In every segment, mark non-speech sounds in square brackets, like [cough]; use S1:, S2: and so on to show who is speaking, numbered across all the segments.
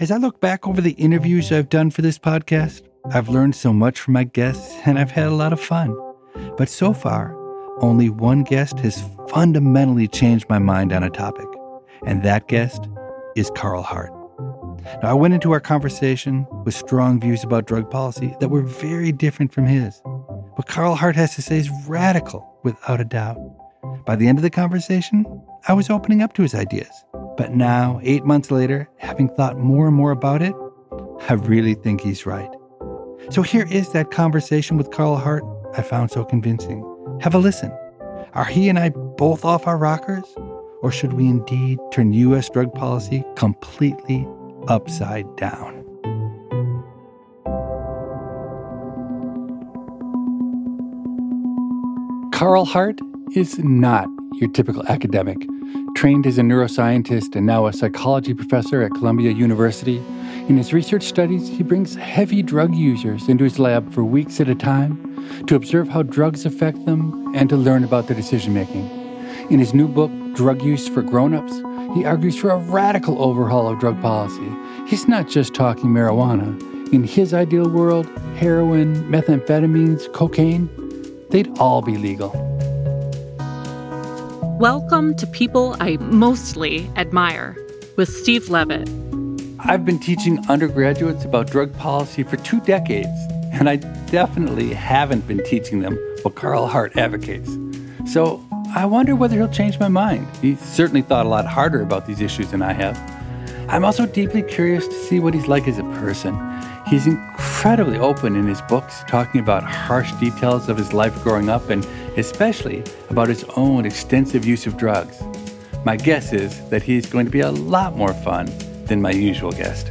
S1: As I look back over the interviews I've done for this podcast, I've learned so much from my guests and I've had a lot of fun. But so far, only one guest has fundamentally changed my mind on a topic, and that guest is Carl Hart. Now, I went into our conversation with strong views about drug policy that were very different from his. What Carl Hart has to say is radical, without a doubt. By the end of the conversation, I was opening up to his ideas. But now, eight months later, having thought more and more about it, I really think he's right. So here is that conversation with Carl Hart I found so convincing. Have a listen. Are he and I both off our rockers? Or should we indeed turn U.S. drug policy completely upside down? Carl Hart is not your typical academic Trained as a neuroscientist and now a psychology professor at Columbia University, in his research studies, he brings heavy drug users into his lab for weeks at a time to observe how drugs affect them and to learn about their decision making. In his new book, Drug Use for Grown-ups, he argues for a radical overhaul of drug policy. He's not just talking marijuana. In his ideal world, heroin, methamphetamines, cocaine, they'd all be legal.
S2: Welcome to People I Mostly Admire with Steve Levitt.
S1: I've been teaching undergraduates about drug policy for two decades, and I definitely haven't been teaching them what Carl Hart advocates. So I wonder whether he'll change my mind. He certainly thought a lot harder about these issues than I have. I'm also deeply curious to see what he's like as a person. He's incredibly open in his books, talking about harsh details of his life growing up and especially about his own extensive use of drugs. My guess is that he's going to be a lot more fun than my usual guest.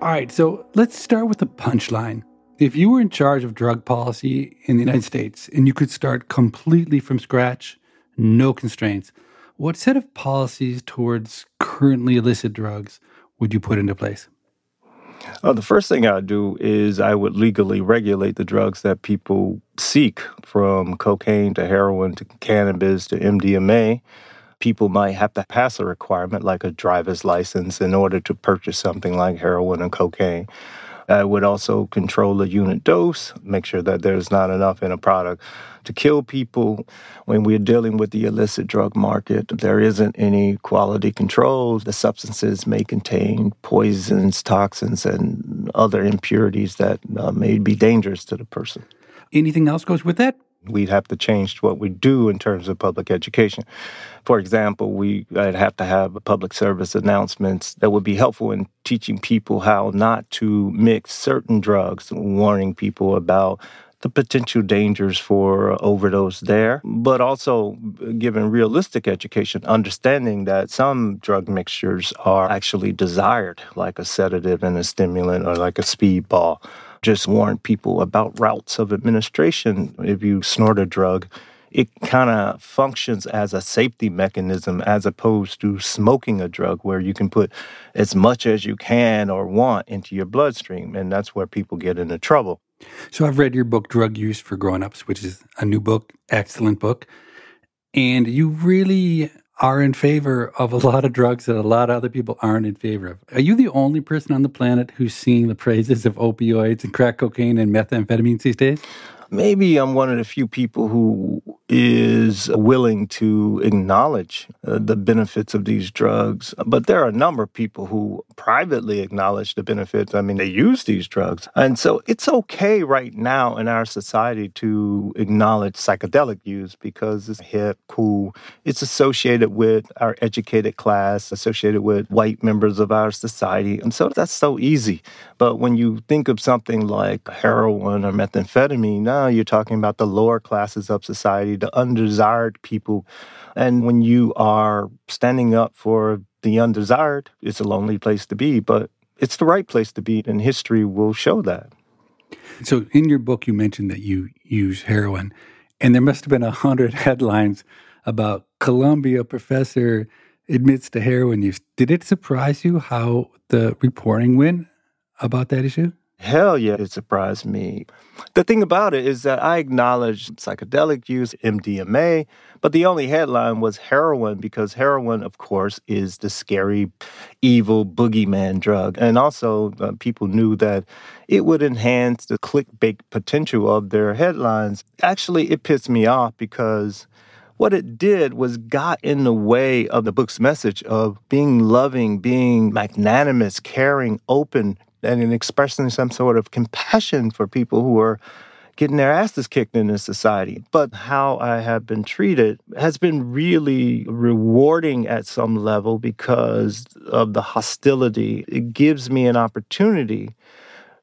S1: All right, so let's start with the punchline. If you were in charge of drug policy in the United States and you could start completely from scratch, no constraints, what set of policies towards currently illicit drugs would you put into place?
S3: Uh, the first thing I'd do is I would legally regulate the drugs that people seek, from cocaine to heroin to cannabis to MDMA. People might have to pass a requirement like a driver's license in order to purchase something like heroin and cocaine. I would also control the unit dose, make sure that there's not enough in a product to kill people. When we're dealing with the illicit drug market, there isn't any quality control. The substances may contain poisons, toxins, and other impurities that uh, may be dangerous to the person.
S1: Anything else goes with that?
S3: We'd have to change what we do in terms of public education. For example, we would have to have public service announcements that would be helpful in teaching people how not to mix certain drugs, warning people about the potential dangers for overdose there, but also giving realistic education, understanding that some drug mixtures are actually desired, like a sedative and a stimulant or like a speedball just warn people about routes of administration. If you snort a drug, it kind of functions as a safety mechanism as opposed to smoking a drug where you can put as much as you can or want into your bloodstream. And that's where people get into trouble.
S1: So I've read your book, Drug Use for Grown-Ups, which is a new book, excellent book. And you really are in favor of a [laughs] lot of drugs that a lot of other people aren't in favor of. Are you the only person on the planet who's seeing the praises of opioids and crack cocaine and methamphetamines these days?
S3: Maybe I'm one of the few people who is willing to acknowledge uh, the benefits of these drugs. But there are a number of people who privately acknowledge the benefits. I mean, they use these drugs. And so it's okay right now in our society to acknowledge psychedelic use because it's hip, cool. It's associated with our educated class, associated with white members of our society. And so that's so easy. But when you think of something like heroin or methamphetamine, now you're talking about the lower classes of society, the undesired people. And when you are standing up for the undesired, it's a lonely place to be, but it's the right place to be, and history will show that.
S1: So, in your book, you mentioned that you use heroin, and there must have been a hundred [laughs] headlines about Columbia professor admits to heroin use. Did it surprise you how the reporting went? about that issue?
S3: Hell yeah, it surprised me. The thing about it is that I acknowledged psychedelic use, MDMA, but the only headline was heroin because heroin, of course, is the scary, evil boogeyman drug. And also, uh, people knew that it would enhance the clickbait potential of their headlines. Actually, it pissed me off because what it did was got in the way of the book's message of being loving, being magnanimous, caring, open, and in expressing some sort of compassion for people who are getting their asses kicked in this society. But how I have been treated has been really rewarding at some level because of the hostility. It gives me an opportunity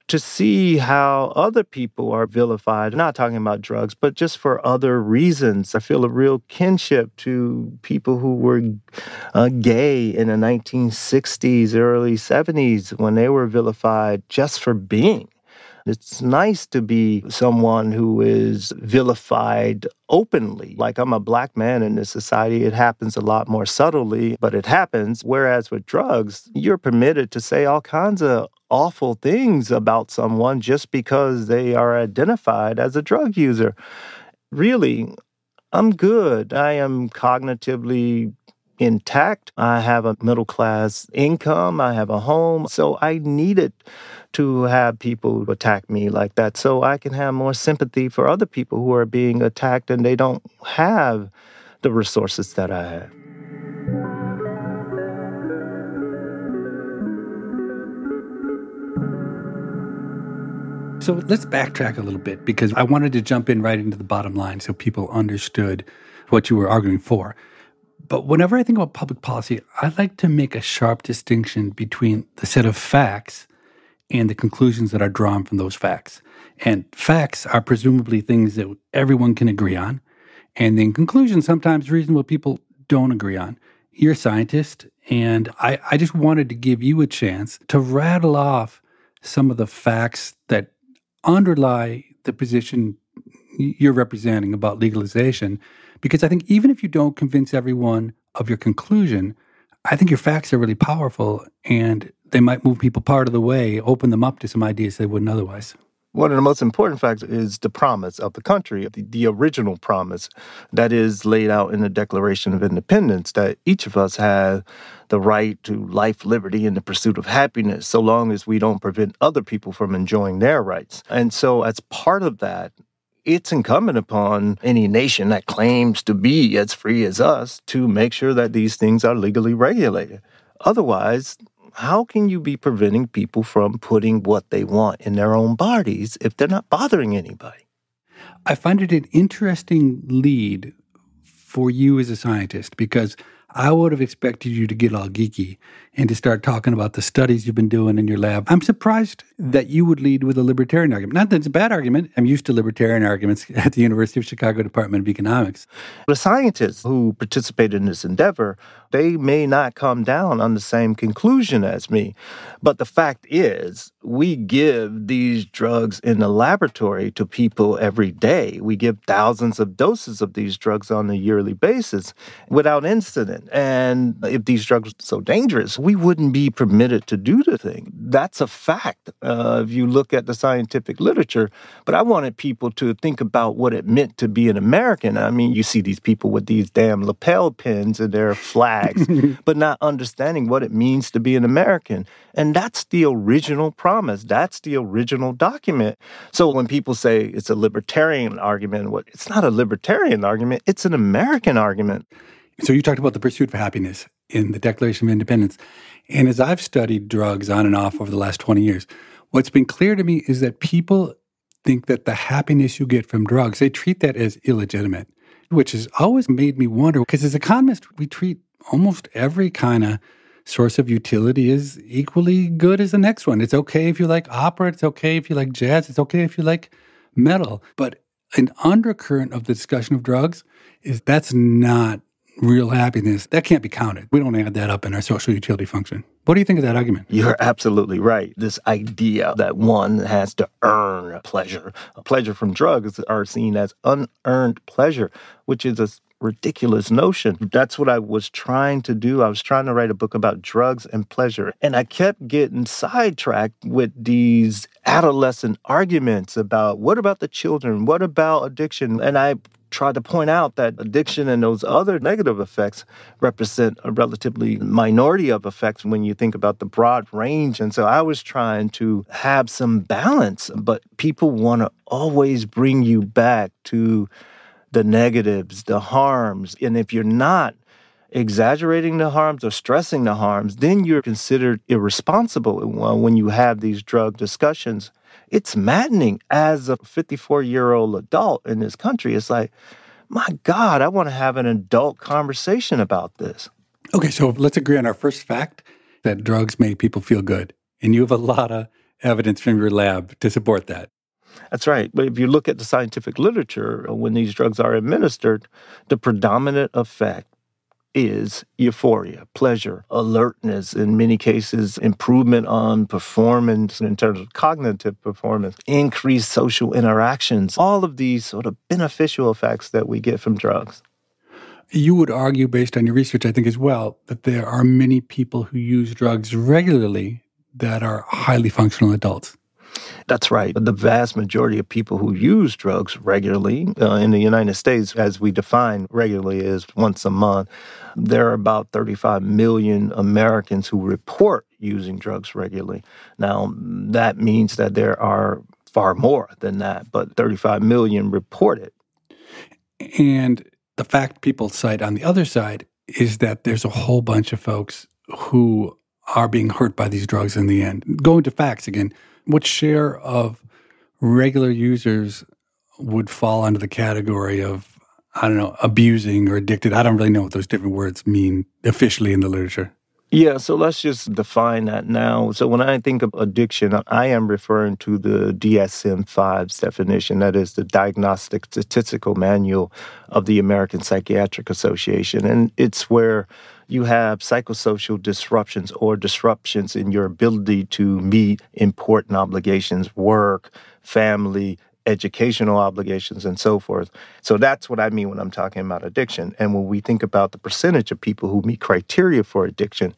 S3: to see how other people are vilified. not talking about drugs, but just for other reasons. I feel a real kinship to people who were uh, gay in the 1960s, early 70s when they were vilified just for being. It's nice to be someone who is vilified openly. Like I'm a black man in this society. It happens a lot more subtly, but it happens. Whereas with drugs, you're permitted to say all kinds of awful things about someone just because they are identified as a drug user. Really, I'm good. I am cognitively intact. I have a middle class income. I have a home. So I needed to have people attack me like that so I can have more sympathy for other people who are being attacked and they don't have the resources that I have.
S1: So let's backtrack a little bit because I wanted to jump in right into the bottom line so people understood what you were arguing for. But whenever I think about public policy, I like to make a sharp distinction between the set of facts and the conclusions that are drawn from those facts. And facts are presumably things that everyone can agree on. And then conclusions, sometimes reasonable people don't agree on. You're a scientist, and I, I just wanted to give you a chance to rattle off some of the facts that underlie the position you're representing about legalization. Because I think even if you don't convince everyone of your conclusion, I think your facts are really powerful and they might move people part of the way, open them up to some ideas they wouldn't otherwise.
S3: One of the most important facts is the promise of the country, the, the, original promise that is laid out in the Declaration of Independence that each of us have the right to life, liberty, and the pursuit of happiness, so long as we don't prevent other people from enjoying their rights. And so, as part of that, it's incumbent upon any nation that claims to be as free as us to make sure that these things are legally regulated. Otherwise, how can you be preventing people from putting what they want in their own bodies if they're not bothering anybody?
S1: I find it an interesting lead for you as a scientist because I would have expected you to get all geeky and to start talking about the studies you've been doing in your lab. I'm surprised that you would lead with a libertarian argument. Not that it's a bad argument. I'm used to libertarian arguments [laughs] at the University of Chicago Department of Economics.
S3: The scientists who participated in this endeavor They may not come down on the same conclusion as me. But the fact is, we give these drugs in the laboratory to people every day. We give thousands of doses of these drugs on a yearly basis without incident. And if these drugs are so dangerous, we wouldn't be permitted to do the thing. That's a fact uh, if you look at the scientific literature. But I wanted people to think about what it meant to be an American. I mean, you see these people with these damn lapel pins and their flags, [laughs] but not understanding what it means to be an American. And that's the original promise. That's the original document. So when people say it's a libertarian argument, what it's not a libertarian argument, it's an American argument.
S1: So you talked about the pursuit for happiness in the Declaration of Independence. And as I've studied drugs on and off over the last 20 years, what's been clear to me is that people think that the happiness you get from drugs, they treat that as illegitimate, which has always made me wonder because as economists, we treat almost every kind of source of utility is equally good as the next one. It's okay if you like opera, it's okay if you like jazz, it's okay if you like metal. But an undercurrent of the discussion of drugs is that's not real happiness. That can't be counted. We don't add that up in our social utility function. What do you think of that argument?
S3: You're absolutely right. This idea that one has to earn pleasure. Pleasure from drugs are seen as unearned pleasure, which is a ridiculous notion. That's what I was trying to do. I was trying to write a book about drugs and pleasure. And I kept getting sidetracked with these adolescent arguments about what about the children? What about addiction? And I tried to point out that addiction and those other negative effects represent a relatively minority of effects when you think about the broad range. And so I was trying to have some balance, but people want to always bring you back to the negatives, the harms. And if you're not exaggerating the harms or stressing the harms, then you're considered irresponsible uh, when you have these drug discussions. It's maddening as a 54 year old adult in this country. It's like, my God, I want to have an adult conversation about this.
S1: Okay, so let's agree on our first fact that drugs make people feel good. And you have a lot of evidence from your lab to support that.
S3: That's right. But if you look at the scientific literature, when these drugs are administered, the predominant effect is euphoria, pleasure, alertness, in many cases, improvement on performance in terms of cognitive performance, increased social interactions, all of these sort of beneficial effects that we get from drugs.
S1: You would argue, based on your research, I think as well, that there are many people who use drugs regularly that are highly functional adults.
S3: That's right. The vast majority of people who use drugs regularly uh, in the United States, as we define regularly, is once a month. There are about 35 million Americans who report using drugs regularly. Now, that means that there are far more than that, but 35 million report it.
S1: And the fact people cite on the other side is that there's a whole bunch of folks who are being hurt by these drugs in the end. Going to facts again, what share of regular users would fall under the category of I don't know, abusing or addicted. I don't really know what those different words mean officially in the literature.
S3: Yeah, so let's just define that now. So when I think of addiction, I am referring to the DSM 5's definition. That is the Diagnostic Statistical Manual of the American Psychiatric Association. And it's where you have psychosocial disruptions or disruptions in your ability to meet important obligations, work, family, educational obligations, and so forth. So that's what I mean when I'm talking about addiction. And when we think about the percentage of people who meet criteria for addiction,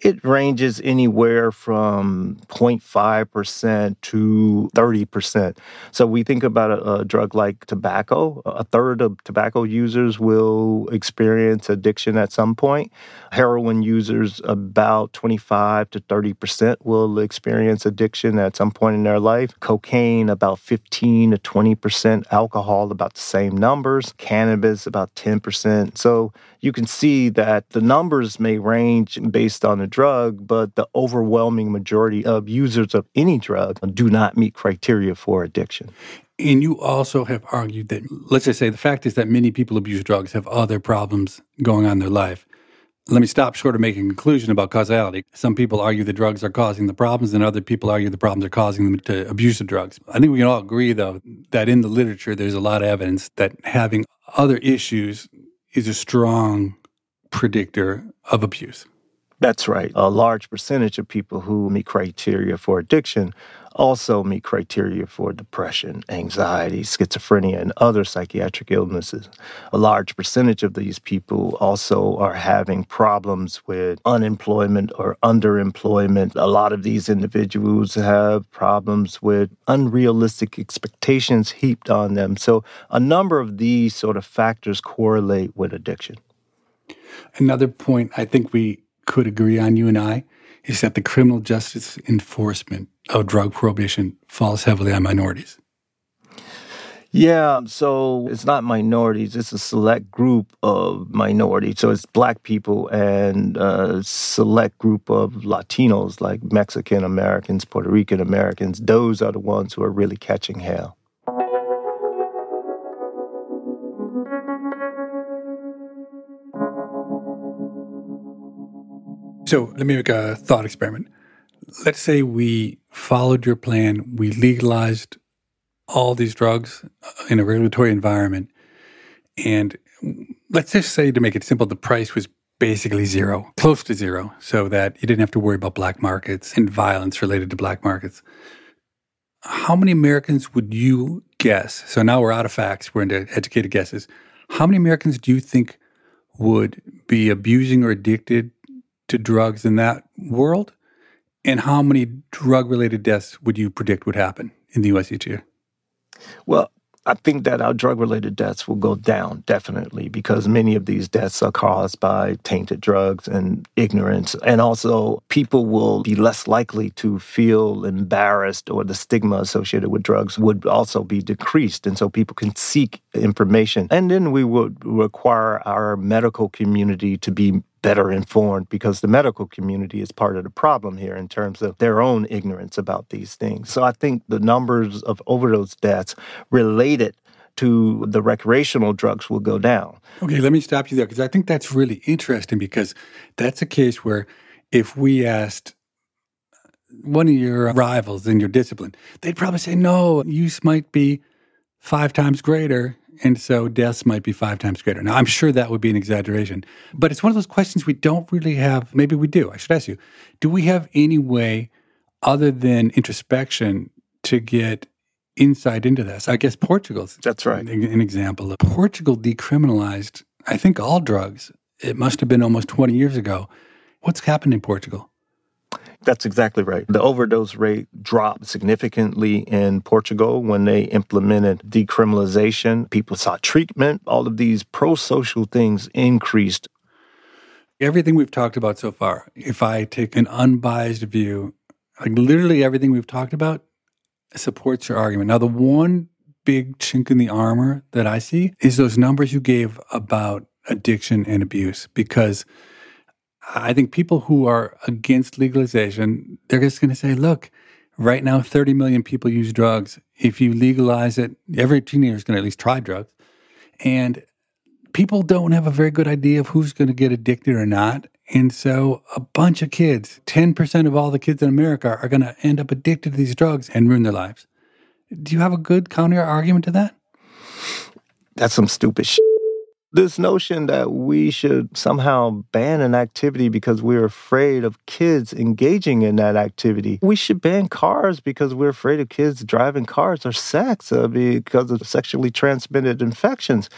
S3: it ranges anywhere from 0.5% to 30%. So we think about a, a, drug like tobacco. A third of tobacco users will experience addiction at some point. Heroin users, about 25 to 30% will experience addiction at some point in their life. Cocaine, about 15 to 20%. Alcohol, about the same numbers. Cannabis, about 10%. So you can see that the numbers may range based on the drug, but the overwhelming majority of users of any drug do not meet criteria for addiction.
S1: And you also have argued that, let's just say, the fact is that many people abuse drugs have other problems going on in their life. Let me stop short of making a conclusion about causality. Some people argue the drugs are causing the problems, and other people argue the problems are causing them to abuse the drugs. I think we can all agree, though, that in the literature, there's a lot of evidence that having other issues is a strong predictor of abuse.
S3: That's right. A large percentage of people who meet criteria for addiction also meet criteria for depression, anxiety, schizophrenia, and other psychiatric illnesses. A large percentage of these people also are having problems with unemployment or underemployment. A lot of these individuals have problems with unrealistic expectations heaped on them. So, a number of these sort of factors correlate with addiction.
S1: Another point I think we could agree on, you and I, is that the criminal justice enforcement of drug prohibition falls heavily on minorities.
S3: Yeah, so it's not minorities, it's a select group of minorities. So it's black people and a select group of Latinos, like Mexican Americans, Puerto Rican Americans. Those are the ones who are really catching hell.
S1: So let me make a thought experiment. Let's say we followed your plan, we legalized all these drugs uh, in a regulatory environment, and let's just say, to make it simple, the price was basically zero, close to zero, so that you didn't have to worry about black markets and violence related to black markets. How many Americans would you guess? So now we're out of facts, we're into educated guesses. How many Americans do you think would be abusing or addicted to drugs in that world? And how many drug related deaths would you predict would happen in the US each year?
S3: Well, I think that our drug related deaths will go down definitely because many of these deaths are caused by tainted drugs and ignorance. And also, people will be less likely to feel embarrassed or the stigma associated with drugs would also be decreased. And so people can seek information. And then we would require our medical community to be better informed because the medical community is part of the problem here in terms of their own ignorance about these things. So I think the numbers of overdose deaths related to the recreational drugs will go down.
S1: Okay, let me stop you there because I think that's really interesting because that's a case where if we asked one of your rivals in your discipline, they'd probably say, no, use might be five times greater and so deaths might be five times greater. Now, I'm sure that would be an exaggeration, but it's one of those questions we don't really have. Maybe we do. I should ask you do we have any way other than introspection to get insight into this? I guess Portugal's
S3: that's right.
S1: An example. Portugal decriminalized, I think, all drugs. It must have been almost 20 years ago. What's happened in Portugal?
S3: That's exactly right. The overdose rate dropped significantly in Portugal when they implemented decriminalization. People sought treatment. All of these pro social things increased.
S1: Everything we've talked about so far, if I take an unbiased view, like literally everything we've talked about supports your argument. Now, the one big chink in the armor that I see is those numbers you gave about addiction and abuse, because I think people who are against legalization, they're just going to say, look, right now 30 million people use drugs. If you legalize it, every teenager is going to at least try drugs. And people don't have a very good idea of who's going to get addicted or not. And so a bunch of kids, 10% of all the kids in America are going to end up addicted to these drugs and ruin their lives. Do you have a good counter argument to that?
S3: That's some stupid shit this notion that we should somehow ban an activity because we're afraid of kids engaging in that activity. We should ban cars because we're afraid of kids driving cars or sex uh, because of sexually transmitted infections.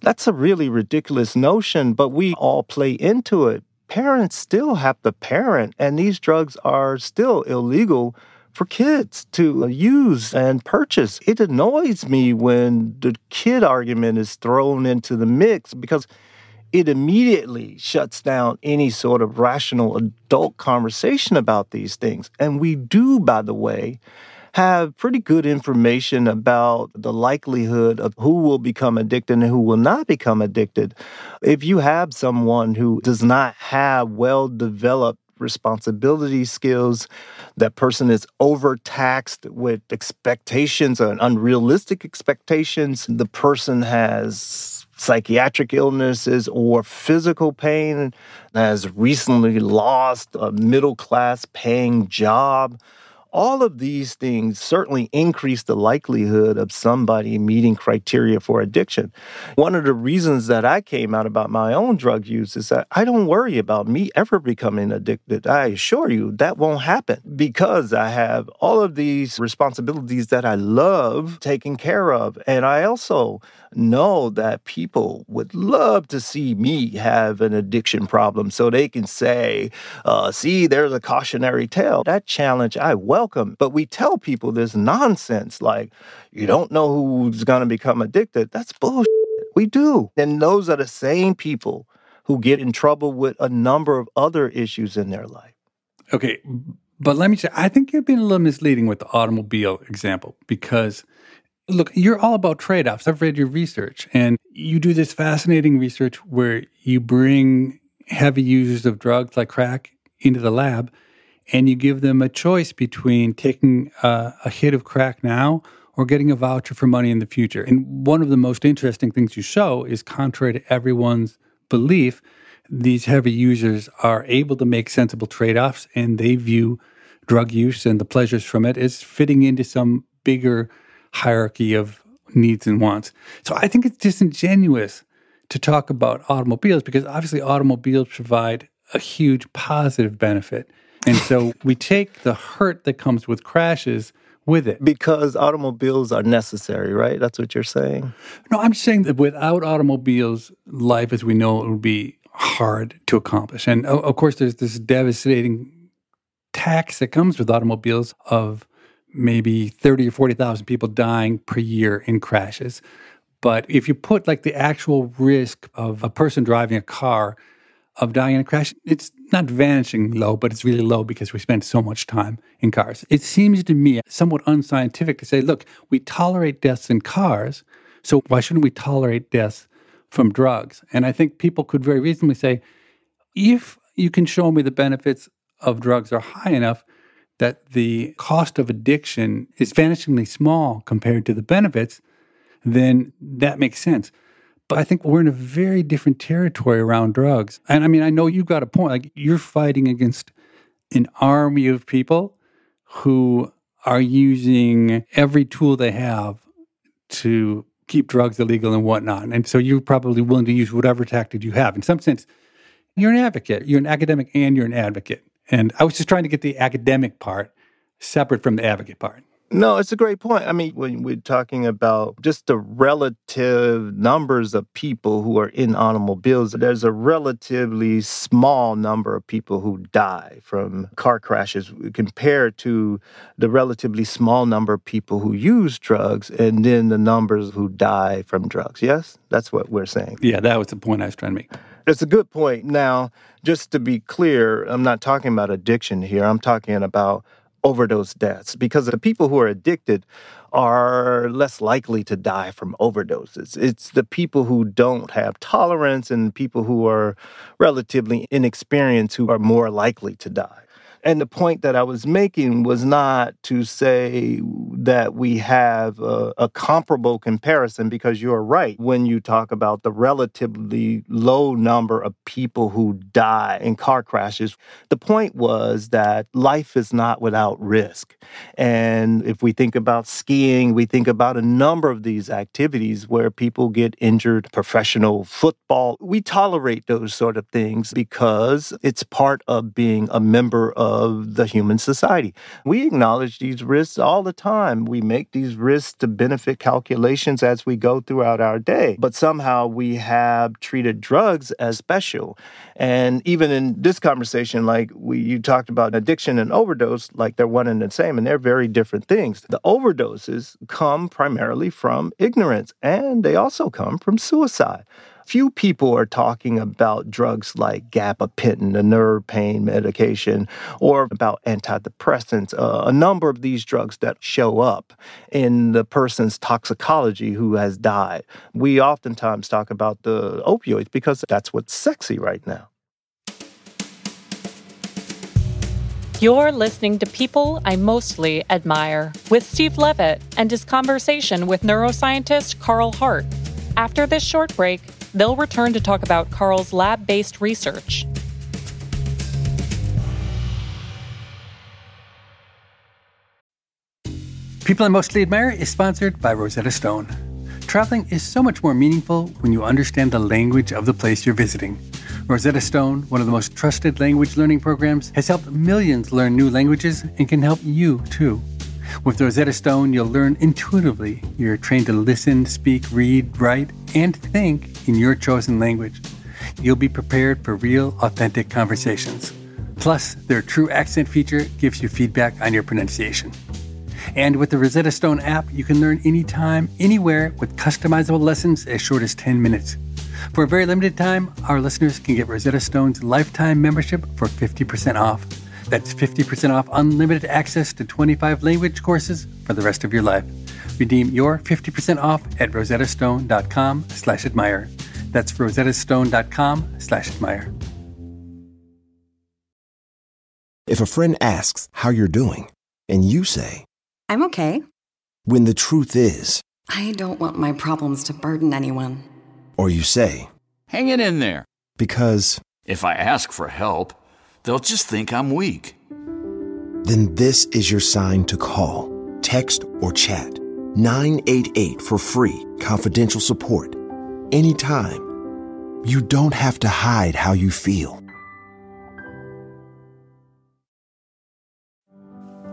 S3: That's a really ridiculous notion, but we all play into it. Parents still have to parent, and these drugs are still illegal for kids to uh, use and purchase. It annoys me when the kid argument is thrown into the mix because it immediately shuts down any sort of rational adult conversation about these things. And we do, by the way, have pretty good information about the likelihood of who will become addicted and who will not become addicted. If you have someone who does not have well developed responsibility skills. That person is overtaxed with expectations and unrealistic expectations. The person has psychiatric illnesses or physical pain, has recently lost a middle class paying job. All of these things certainly increase the likelihood of somebody meeting criteria for addiction. One of the reasons that I came out about my own drug use is that I don't worry about me ever becoming addicted. I assure you that won't happen because I have all of these responsibilities that I love taking care of. And I also know that people would love to see me have an addiction problem so they can say, uh, see, there's a cautionary tale. That challenge I welcome. But we tell people this nonsense like, you don't know who's going to become addicted. That's bullshit. We do. And those are the same people who get in trouble with a number of other issues in their life.
S1: Okay. But let me say, I think you're being a little misleading with the automobile example because look, you're all about trade offs. I've read your research and you do this fascinating research where you bring heavy users of drugs like crack into the lab and you give them a choice between taking a, a hit of crack now or getting a voucher for money in the future. And one of the most interesting things you show is contrary to everyone's belief, these heavy users are able to make sensible trade offs and they view drug use and the pleasures from it as fitting into some bigger hierarchy of needs and wants. So I think it's disingenuous to talk about automobiles because obviously automobiles provide a huge positive benefit. And so we take the hurt that comes with crashes with it.
S3: Because automobiles are necessary, right? That's what you're saying?
S1: No, I'm saying that without automobiles, life as we know it would be hard to accomplish. And of course, there's this devastating tax that comes with automobiles of maybe 30 or 40,000 people dying per year in crashes. But if you put like the actual risk of a person driving a car of dying in a crash, it's not vanishing low, but it's really low because we spend so much time in cars. It seems to me somewhat unscientific to say, look, we tolerate deaths in cars, so why shouldn't we tolerate deaths from drugs? And I think people could very reasonably say, if you can show me the benefits of drugs are high enough, that the cost of addiction is vanishingly small compared to the benefits, then that makes sense. But I think we're in a very different territory around drugs. And I mean, I know you've got a point. Like you're fighting against an army of people who are using every tool they have to keep drugs illegal and whatnot. And so you're probably willing to use whatever tactic you have. In some sense, you're an advocate. You're an academic and you're an advocate. And I was just trying to get the academic part separate from the advocate part.
S3: No, it's a great point. I mean, when we're talking about just the relative numbers of people who are in automobiles, there's a relatively small number of people who die from car crashes compared to the relatively small number of people who use drugs and then the numbers who die from drugs. Yes? That's what we're saying.
S1: Yeah, that was the point I was trying to make.
S3: It's a good point. Now, just to be clear, I'm not talking about addiction here. I'm talking about overdose deaths because the people who are addicted are less likely to die from overdoses. It's the people who don't have tolerance and people who are relatively inexperienced who are more likely to die. And the point that I was making was not to say that we have a, a, comparable comparison because you're right when you talk about the relatively low number of people who die in car crashes. The point was that life is not without risk. And if we think about skiing, we think about a number of these activities where people get injured, professional football. We tolerate those sort of things because it's part of being a member of of the human society. We acknowledge these risks all the time. We make these risk to benefit calculations as we go throughout our day. But somehow we have treated drugs as special. And even in this conversation, like we you talked about addiction and overdose, like they're one and the same, and they're very different things. The overdoses come primarily from ignorance, and they also come from suicide. Few people are talking about drugs like gabapentin, a nerve pain medication, or about antidepressants, uh, a number of these drugs that show up in the person's toxicology who has died. We oftentimes talk about the opioids because that's what's sexy right now.
S2: You're listening to People I Mostly Admire with Steve Levitt and his conversation with neuroscientist Carl Hart. After this short break, they'll return to talk about Carl's lab based research.
S1: People I Mostly Admire is sponsored by Rosetta Stone. Traveling is so much more meaningful when you understand the language of the place you're visiting. Rosetta Stone, one of the most trusted language learning programs, has helped millions learn new languages and can help you too. With Rosetta Stone, you'll learn intuitively. You're trained to listen, speak, read, write, and think in your chosen language. You'll be prepared for real, authentic conversations. Plus, their true accent feature gives you feedback on your pronunciation. And with the Rosetta Stone app, you can learn anytime, anywhere with customizable lessons as short as 10 minutes. For a very limited time, our listeners can get Rosetta Stone's lifetime membership for 50% off. That's 50% off unlimited access to 25 language courses for the rest of your life. Redeem your 50% off at rosettastone.com slash admire. That's rosettastone.com slash admire.
S4: If a friend asks how you're doing, and you say,
S5: I'm okay.
S4: when the truth is,
S5: I don't want my problems to burden anyone.
S4: or you say,
S6: Hang it in there.
S4: because,
S6: If I ask for help, they'll just think I'm weak.
S4: then this is your sign to call, text, or chat 988 for free, confidential support. Anytime. You don't have to hide how you feel.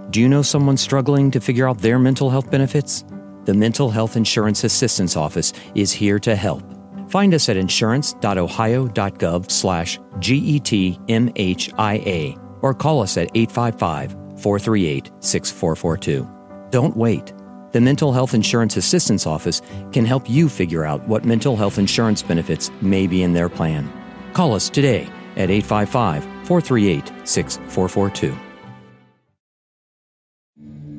S7: Do you know someone struggling to figure out their mental health benefits? The Mental Health Insurance Assistance Office is here to help. Find us at insurance.ohio.gov slash GETMHIA or call us at 855-438-6442. Don't wait. The Mental Health Insurance Assistance Office can help you figure out what mental health insurance benefits may be in their plan. Call us today at 855-438-6442.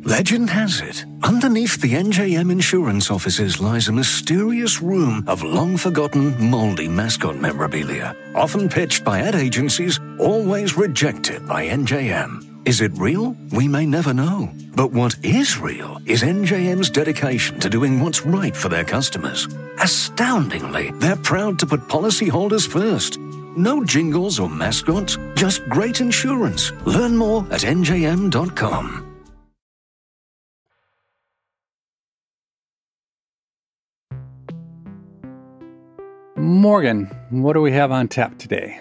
S8: Legend has it, underneath the NJM insurance offices lies a mysterious room of long forgotten, moldy mascot memorabilia. Often pitched by ad agencies, always rejected by NJM. Is it real? We may never know. But what is real is NJM's dedication to doing what's right for their customers. Astoundingly, they're proud to put policyholders first. No jingles or mascots, just great insurance. Learn more at njm.com.
S1: Morgan, what do we have on tap today?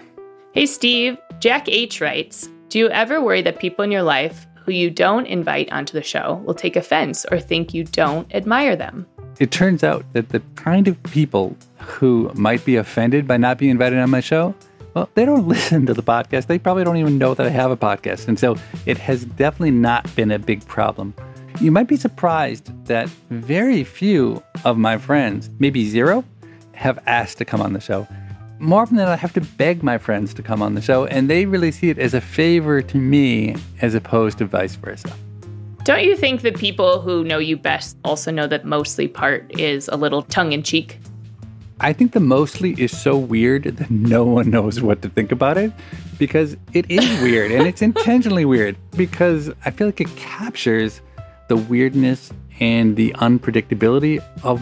S9: Hey Steve, Jack H writes Do you ever worry that people in your life who you don't invite onto the show will take offense or think you don't admire them?
S1: It turns out that the kind of people who might be offended by not being invited on my show, well, they don't [laughs] listen to the podcast. They probably don't even know that I have a podcast. And so it has definitely not been a big problem. You might be surprised that very few of my friends, maybe zero, have asked to come on the show. More often than not, I have to beg my friends to come on the show, and they really see it as a favor to me as opposed to vice versa.
S9: Don't you think that people who know you best also know that mostly part is a little tongue in cheek?
S1: I think the mostly is so weird that no one knows what to think about it because it is [laughs] weird and it's intentionally weird because I feel like it captures the weirdness and the unpredictability of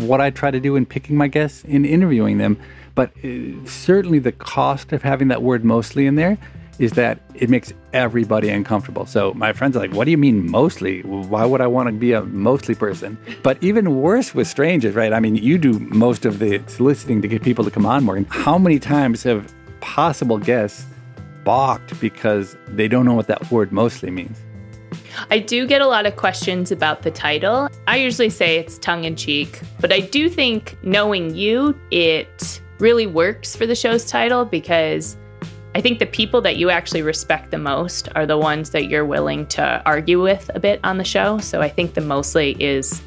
S1: what I try to do in picking my guests and interviewing them. But uh, certainly the cost of having that word mostly in there is that it makes everybody uncomfortable. So my friends are like, what do you mean mostly? Why would I want to be a mostly person? But even worse with strangers, right? I mean, you do most of the soliciting to get people to come on, Morgan. How many times have possible guests balked because they don't know what that word mostly means?
S9: I do get a lot of questions about the title. I usually say it's tongue in cheek, but I do think knowing you, it really works for the show's title because I think the people that you actually respect the most are the ones that you're willing to argue with a bit on the show. So I think the mostly is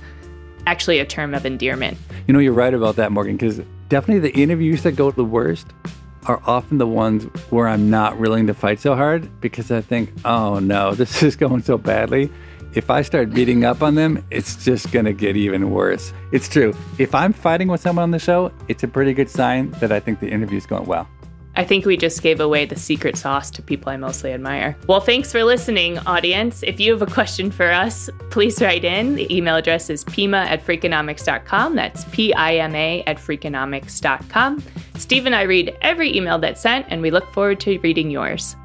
S9: actually a term of endearment.
S1: You know, you're right about that, Morgan, because definitely the interviews that go the worst are often the ones where I'm not willing to fight so hard because I think, oh no, [laughs] this is going so badly. If I start beating up on them, it's just going to get even worse. It's true. If I'm fighting with someone on the show, it's a pretty good sign that I think the interview's going well.
S9: I think we just gave away the secret sauce to people I mostly admire. Well, thanks for listening, audience. If you have a question for us, please write in. The email address is pima at freakonomics.com. That's P I M A at freakonomics.com. Steve and I read every email that's sent, and we look forward to reading yours.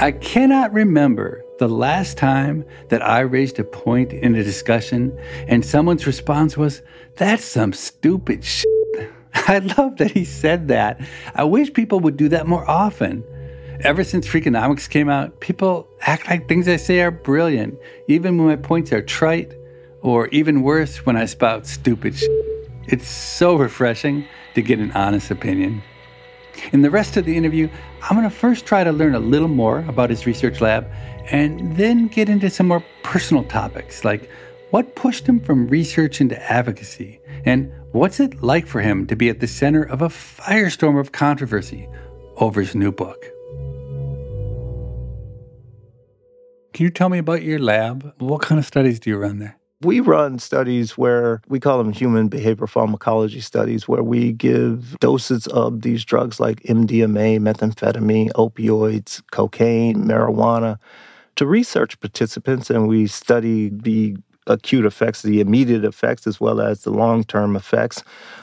S1: I cannot remember the last time that I raised a point in a discussion and someone's response was, That's some stupid shit. [laughs] I love that he said that. I wish people would do that more often. Ever since Freakonomics came out, people act like things I say are brilliant, even when my points are trite, or even worse, when I spout stupid shit. It's so refreshing to get an honest opinion. In the rest of the interview, I'm going to first try to learn a little more about his research lab and then get into some more personal topics like what pushed him from research into advocacy and what's it like for him to be at the center of a firestorm of controversy over his new book. Can you tell me about your lab? What kind of studies do you run there?
S3: We run studies where we call them human behavior pharmacology studies, where we give doses of these drugs like MDMA, methamphetamine, opioids, cocaine, marijuana to research participants, and we study the acute effects, the immediate effects, as well as the long term effects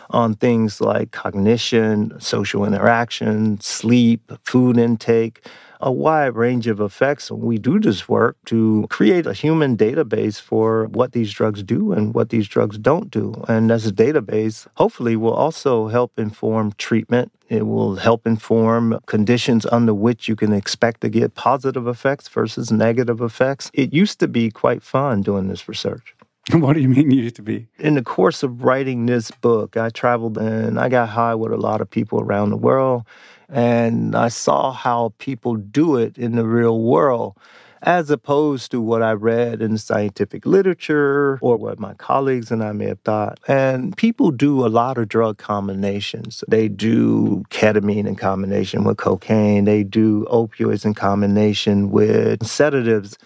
S3: on things like cognition, social interaction, sleep, food intake a wide range of effects. We do this work to create a human database for what these drugs do and what these drugs don't do. And as a database, hopefully, will also help inform treatment. It will help inform conditions under which you can expect to get positive effects versus negative effects. It used to be quite fun doing this research. [laughs]
S1: What do you mean you used to be?
S3: In the course of writing this book, I traveled and I got high with a lot of people around the world. And I saw how people do it in the real world, as opposed to what I read in scientific literature or what my colleagues and I may have thought. And people do a lot of drug combinations. They do ketamine in combination with cocaine, they do opioids in combination with sedatives.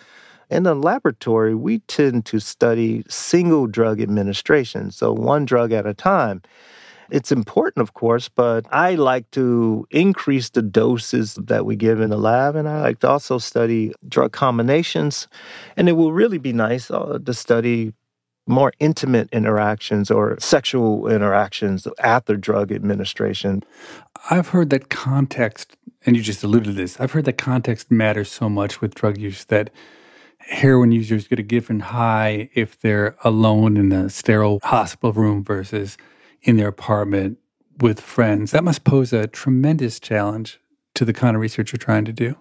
S3: In the laboratory, we tend to study single drug administration, so one drug at a time. It's important, of course, but I like to increase the doses that we give in the lab, and I like to also study drug combinations. And it will really be nice uh, to study more intimate interactions or sexual interactions after drug administration.
S1: I've heard that context, and you just alluded to this, I've heard that context matters so much with drug use that heroin users get a different high if they're alone in a sterile hospital room versus in their apartment with friends. That must pose a tremendous challenge to the kind of research you're trying to do.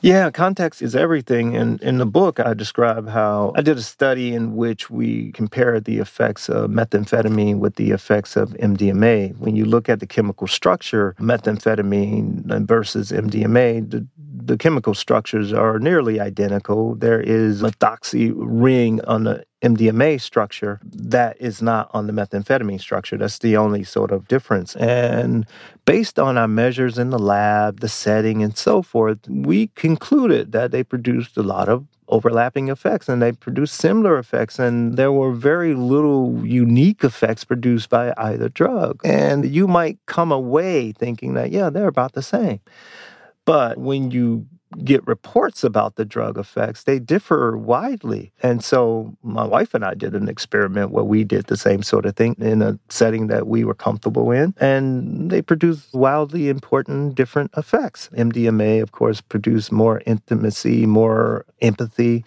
S3: Yeah, context is everything. And in the book, I describe how I did a study in which we compared the effects of methamphetamine with the effects of MDMA. When you look at the chemical structure, methamphetamine versus MDMA, the, the chemical structures are nearly identical. There is a methoxy ring on the MDMA structure that is not on the methamphetamine structure. That's the only sort of difference. And based on our measures in the lab, the setting, and so forth, we concluded that they produced a lot of overlapping effects and they produced similar effects and there were very little unique effects produced by either drug and you might come away thinking that yeah they're about the same but when you get reports about the drug effects, they differ widely. And so my wife and I did an experiment where we did the same sort of thing in a setting that we were comfortable in, and they produced wildly important different effects. MDMA, of course, produced more intimacy, more empathy.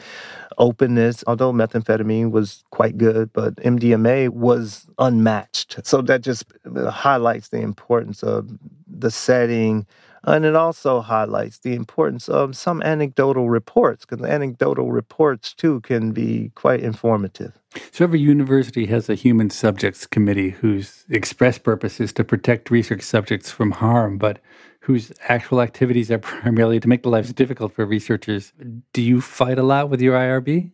S3: Openness, although methamphetamine was quite good, but MDMA was unmatched. So that just highlights the importance of the setting, and it also highlights the importance of some anecdotal reports, because anecdotal reports too can be quite informative.
S1: So every university has a human subjects committee whose express purpose is to protect research subjects from harm, but whose actual activities are [laughs] primarily to make the lives difficult for researchers. Do you fight a lot with your IRB?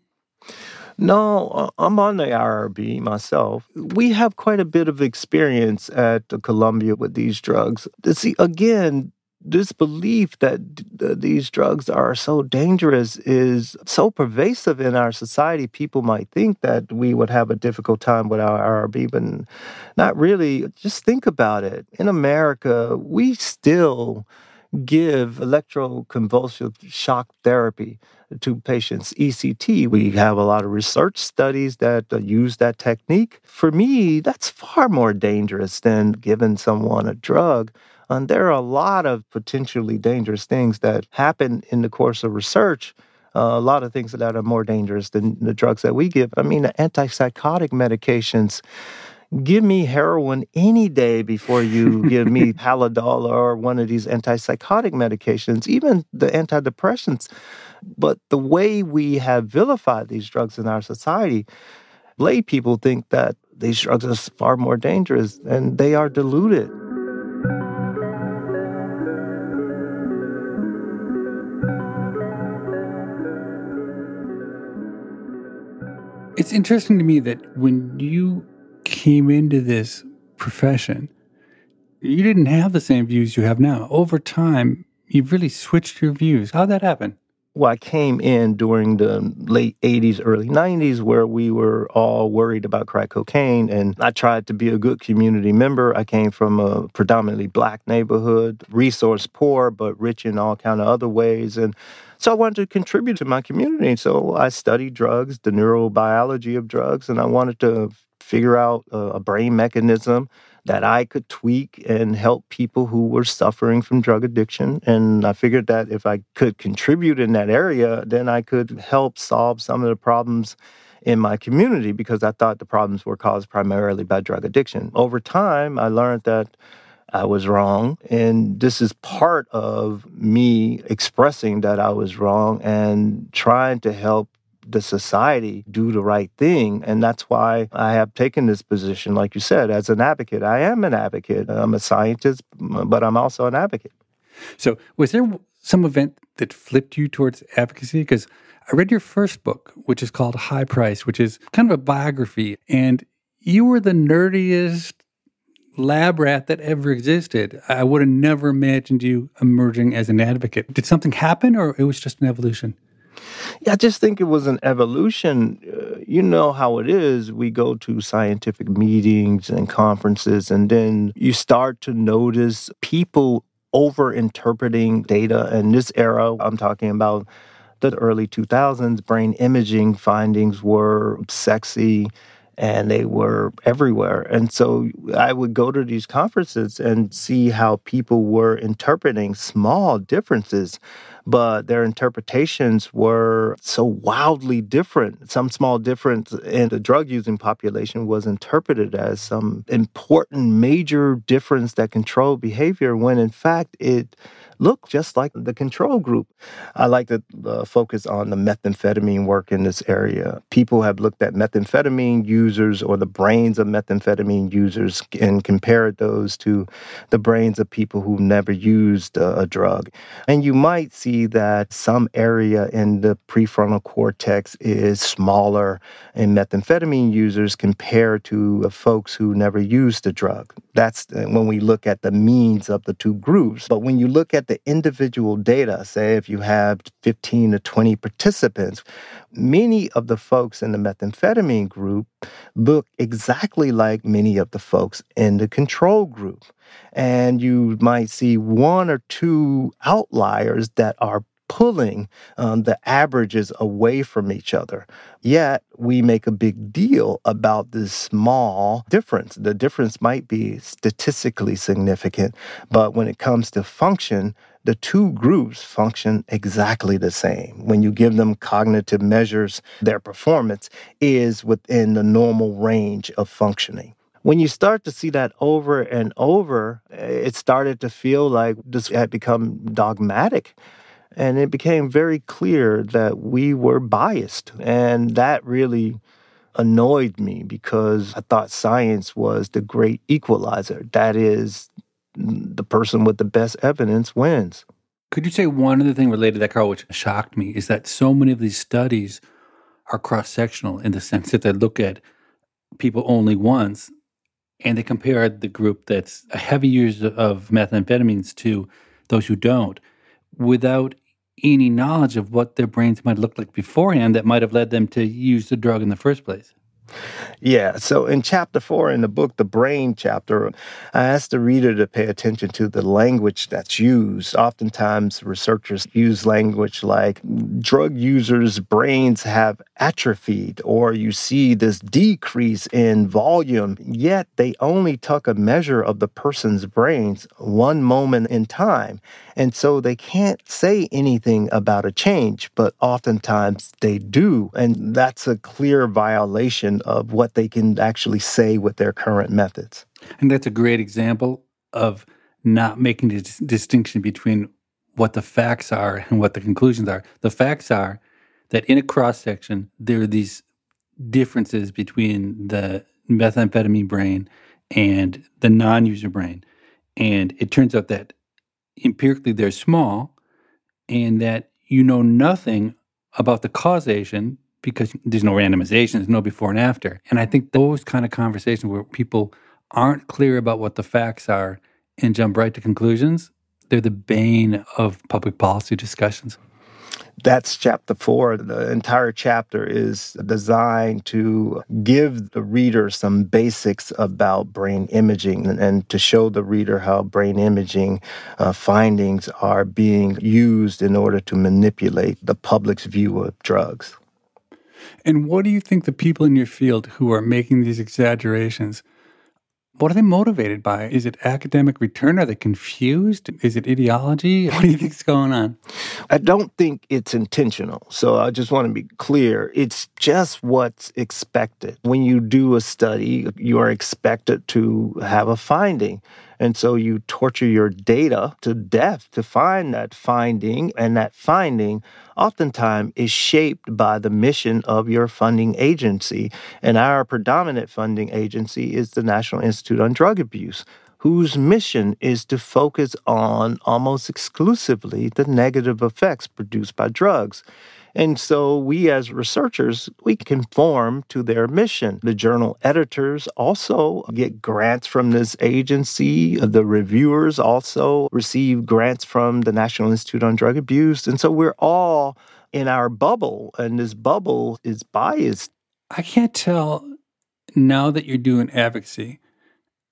S3: No, uh, I'm on the IRB myself. We have quite a bit of experience at Columbia with these drugs. See, again, this belief that these drugs are so dangerous is so pervasive in our society. People might think that we would have a difficult time with our IRB, but not really. Just think about it. In America, we still give electroconvulsive shock therapy to patients, ECT. We have a lot of research studies that uh, use that technique. For me, that's far more dangerous than giving someone a drug And there are a lot of potentially dangerous things that happen in the course of research. Uh, a lot of things that are more dangerous than the drugs that we give. I mean, the antipsychotic medications give me heroin any day before you [laughs] give me Haldol or one of these antipsychotic medications, even the antidepressants. But the way we have vilified these drugs in our society, lay people think that these drugs are far more dangerous and they are diluted.
S1: It's interesting to me that when you came into this profession, you didn't have the same views you have now. Over time, you've really switched your views. How'd that happen?
S3: Well, I came in during the late 80s, early 90s, where we were all worried about crack cocaine. And I tried to be a good community member. I came from a predominantly black neighborhood, resource poor, but rich in all kind of other ways. And so I wanted to contribute to my community. So I studied drugs, the neurobiology of drugs, and I wanted to figure out a brain mechanism that I could tweak and help people who were suffering from drug addiction. And I figured that if I could contribute in that area, then I could help solve some of the problems in my community because I thought the problems were caused primarily by drug addiction. Over time, I learned that I was wrong. And this is part of me expressing that I was wrong and trying to help the society do the right thing. And that's why I have taken this position, like you said, as an advocate. I am an advocate. I'm a scientist, but I'm also an advocate.
S1: So, was there some event that flipped you towards advocacy? Because I read your first book, which is called High Price, which is kind of a biography. And you were the nerdiest lab rat that ever existed. I would have never imagined you emerging as an advocate. Did something happen or it was just an evolution?
S3: Yeah, I just think it was an evolution. Uh, you know how it is. We go to scientific meetings and conferences, and then you start to notice people over interpreting data. In this era, I'm talking about the early 2000s, brain imaging findings were sexy and they were everywhere. And so I would go to these conferences and see how people were interpreting small differences but their interpretations were so wildly different. Some small difference in the drug using population was interpreted as some important major difference that controlled behavior when in fact it look just like the control group. I like to uh, focus on the methamphetamine work in this area. People have looked at methamphetamine users or the brains of methamphetamine users and compared those to the brains of people who never used a, a drug. And you might see that some area in the prefrontal cortex is smaller in methamphetamine users compared to uh, folks who never used the drug. That's uh, when we look at the means of the two groups. But when you look at the individual data, say if you have 15 to 20 participants, many of the folks in the methamphetamine group look exactly like many of the folks in the control group. And you might see one or two outliers that are pulling um, the averages away from each other. Yet we make a big deal about this small difference. The difference might be statistically significant, but when it comes to function, the two groups function exactly the same. When you give them cognitive measures, their performance is within the normal range of functioning. When you start to see that over and over, it started to feel like this had become dogmatic. And it became very clear that we were biased. And that really annoyed me because I thought science was the great equalizer. That is, the person with the best evidence wins.
S1: Could you say one other thing related to that, Carl, which shocked me, is that so many of these studies are cross sectional in the sense that they look at people only once and they compare the group that's a heavy user of methamphetamines to those who don't without any knowledge of what their brains might look like beforehand that might have led them to use the drug in the first place.
S3: Yeah. So in chapter four in the book, the brain chapter, I asked the reader to pay attention to the language that's used. Oftentimes, researchers use language like drug users' brains have atrophied, or you see this decrease in volume, yet they only took a measure of the person's brains one moment in time. And so they can't say anything about a change, but oftentimes they do. And that's a clear violation of what they can actually say with their current methods.
S1: And that's a great example of not making this distinction between what the facts are and what the conclusions are. The facts are that in a cross section, there are these differences between the methamphetamine brain and the non user brain. And it turns out that empirically they're small and that you know nothing about the causation because there's no randomization, there's no before and after. And I think those kind of conversations where people aren't clear about what the facts are and jump right to conclusions, they're the bane of public policy discussions.
S3: That's chapter four. The entire chapter is designed to give the reader some basics about brain imaging and, to show the reader how brain imaging uh, findings are being used in order to manipulate the public's view of drugs.
S1: And what do you think the people in your field who are making these exaggerations? What are they motivated by? Is it academic return? Are they confused? Is it ideology? [laughs] What do you think's going on?
S3: I don't think it's intentional. So I just want to be clear. It's just what's expected. When you do a study, you are expected to have a finding. And so you torture your data to death to find that finding. And that finding oftentimes is shaped by the mission of your funding agency. And our predominant funding agency is the National Institute on Drug Abuse whose mission is to focus on almost exclusively the negative effects produced by drugs. And so we as researchers, we conform to their mission. The journal editors also get grants from this agency. The reviewers also receive grants from the National Institute on Drug Abuse. And so we're all in our bubble, and this bubble is biased.
S1: I can't tell now that you're doing advocacy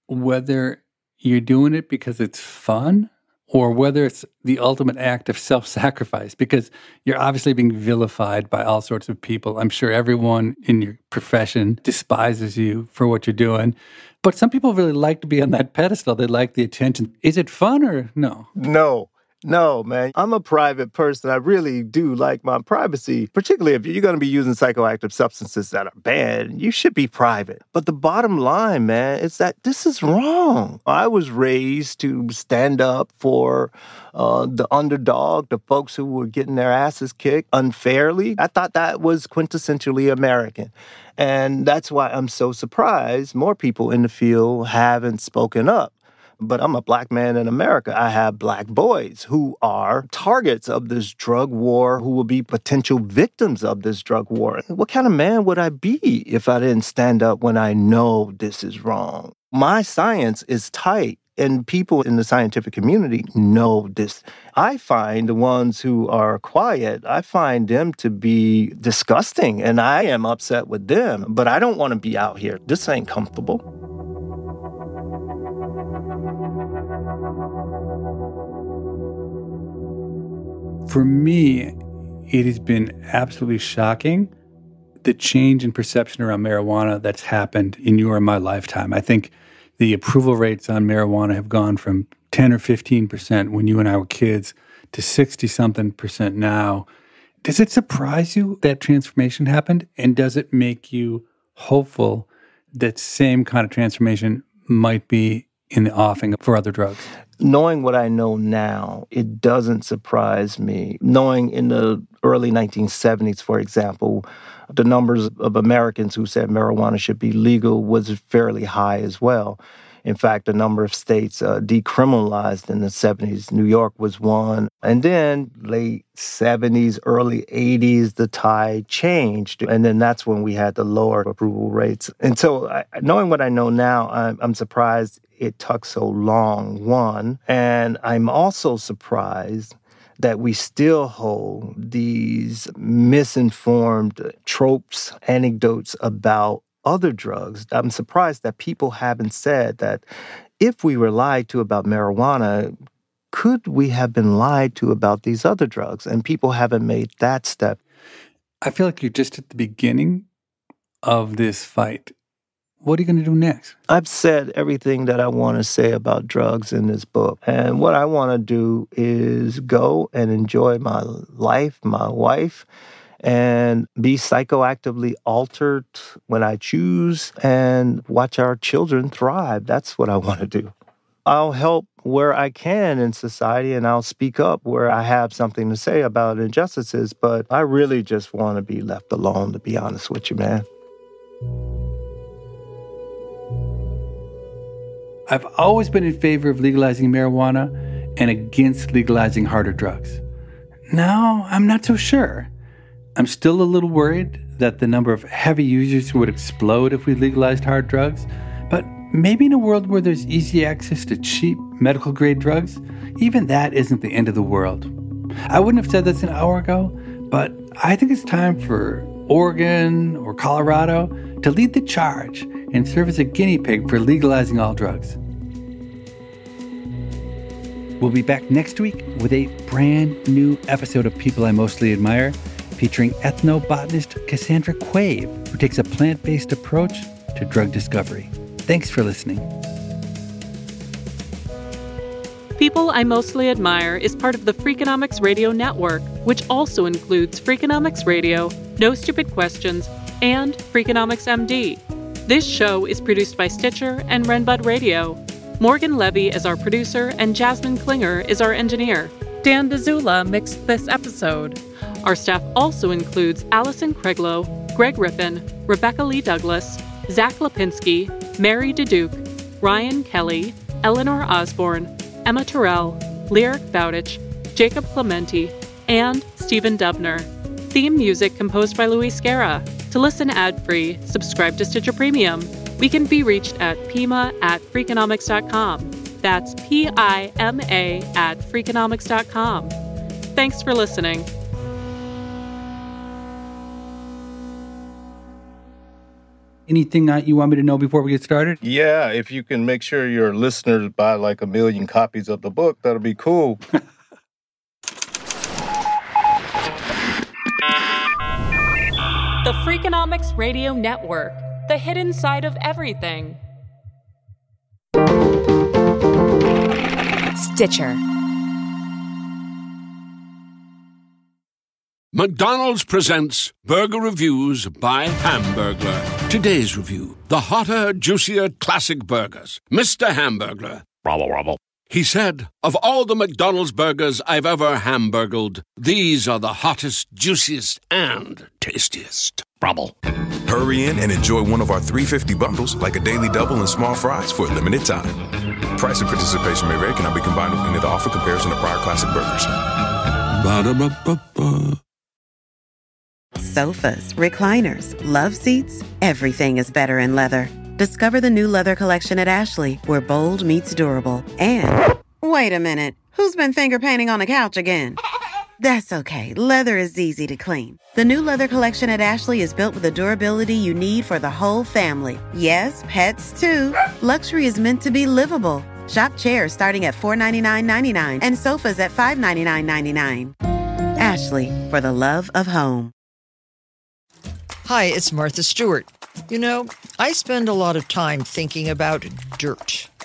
S1: whether you're doing it because it's fun or whether it's the ultimate act of self sacrifice, because you're obviously being vilified by all sorts of people. I'm sure everyone in your profession despises you for what you're doing. But some people really like to be on that pedestal. They like the attention. Is it fun or no?
S3: No. No, man. I'm a private person. I really do like my privacy, particularly if you're going to be using psychoactive substances that are banned. You should be private. But the bottom line, man, is that this is wrong. I was raised to stand up for uh, the underdog, the folks who were getting their asses kicked unfairly. I thought that was quintessentially American. And that's why I'm so surprised more people in the field haven't spoken up but I'm a black man in America. I have black boys who are targets of this drug war, who will be potential victims of this drug war. What kind of man would I be if I didn't stand up when I know this is wrong? My science is tight. And people in the scientific community know this. I find the ones who are quiet, I find them to be disgusting, and I am upset with them. But I don't want to be out here. This ain't comfortable.
S1: For me, it has been absolutely shocking the change in perception around marijuana that's happened in your and my lifetime. I think the approval rates on marijuana have gone from 10 or 15% when you and I were kids to 60 something percent now. Does it surprise you that transformation happened? And does it make you hopeful that same kind of transformation might be in the offing for other drugs?
S3: Knowing what I know now, it doesn't surprise me. Knowing in the early 1970s, for example, the numbers of Americans who said marijuana should be legal was fairly high as well. In fact, a number of states uh, decriminalized in the 70s. New York was one. And then late 70s, early 80s, the tide changed. And then that's when we had the lower approval rates. And so, I, knowing what I know now, I'm, I'm surprised it took so long, one. And I'm also surprised that we still hold these misinformed tropes, anecdotes about other drugs. I'm surprised that people haven't said that if we were lied to about marijuana, could we have been lied to about these other drugs? And people haven't made that step.
S1: I feel like you're just at the beginning of this fight. What are you going to do next?
S3: I've said everything that I want to say about drugs in this book. And what I want to do is go and enjoy my life, my wife, and be psychoactively altered when I choose and watch our children thrive. That's what I [laughs] want to do. I'll help where I can in society and I'll speak up where I have something to say about injustices, but I really just want to be left alone, to be honest with you, man.
S1: I've always been in favor of legalizing marijuana and against legalizing harder drugs. Now, I'm not so sure. I'm still a little worried that the number of heavy users would explode if we legalized hard drugs, but maybe in a world where there's easy access to cheap medical grade drugs, even that isn't the end of the world. I wouldn't have said this an hour ago, but I think it's time for Oregon or Colorado to lead the charge and serve as a guinea pig for legalizing all drugs. We'll be back next week with a brand new episode of People I Mostly Admire featuring ethnobotanist Cassandra Quave, who takes a plant based approach to drug discovery. Thanks for listening.
S2: People I Mostly Admire is part of the Freakonomics Radio Network, which also includes Freakonomics Radio, No Stupid Questions, and Freakonomics MD. This show is produced by Stitcher and Renbud Radio. Morgan Levy is our producer, and Jasmine Klinger is our engineer. Dan Dzula mixed this episode. Our staff also includes Allison Craiglow, Greg Rippin, Rebecca Lee Douglas, Zach Lipinski, Mary DeDuke, Ryan Kelly, Eleanor Osborne, Emma Terrell, Lyric Bowditch, Jacob Clementi, and Stephen Dubner. Theme music composed by Luis Guerra. To listen ad-free, subscribe to Stitcher Premium. We can be reached at pima at freakonomics.com. That's P-I-M-A at freakonomics.com. Thanks for listening.
S1: Anything that you want me to know before we get started?
S3: Yeah, if you can make sure your listeners buy like a million copies of the book, that'll be cool. [laughs]
S2: The Freakonomics Radio Network, the hidden side of everything.
S10: Stitcher.
S11: McDonald's presents Burger Reviews by Hamburglar. Today's review the hotter, juicier classic burgers. Mr. Hamburglar. Rubble, rubble. He said, Of all the McDonald's burgers I've ever hamburgled, these are the hottest, juiciest, and tastiest. Rubble.
S12: Hurry in and enjoy one of our 350 bundles, like a daily double and small fries, for a limited time. Price and participation may vary, cannot be combined with any other offer comparison to prior classic burgers.
S11: Ba-da-ba-ba-ba.
S13: Sofas, recliners, love seats, everything is better in leather. Discover the new leather collection at Ashley, where bold meets durable. And wait a minute, who's been finger painting on the couch again? That's okay, leather is easy to clean. The new leather collection at Ashley is built with the durability you need for the whole family. Yes, pets too. Luxury is meant to be livable. Shop chairs starting at $499.99 and sofas at $599.99. Ashley, for the love of home.
S14: Hi, it's Martha Stewart. You know, I spend a lot of time thinking about dirt.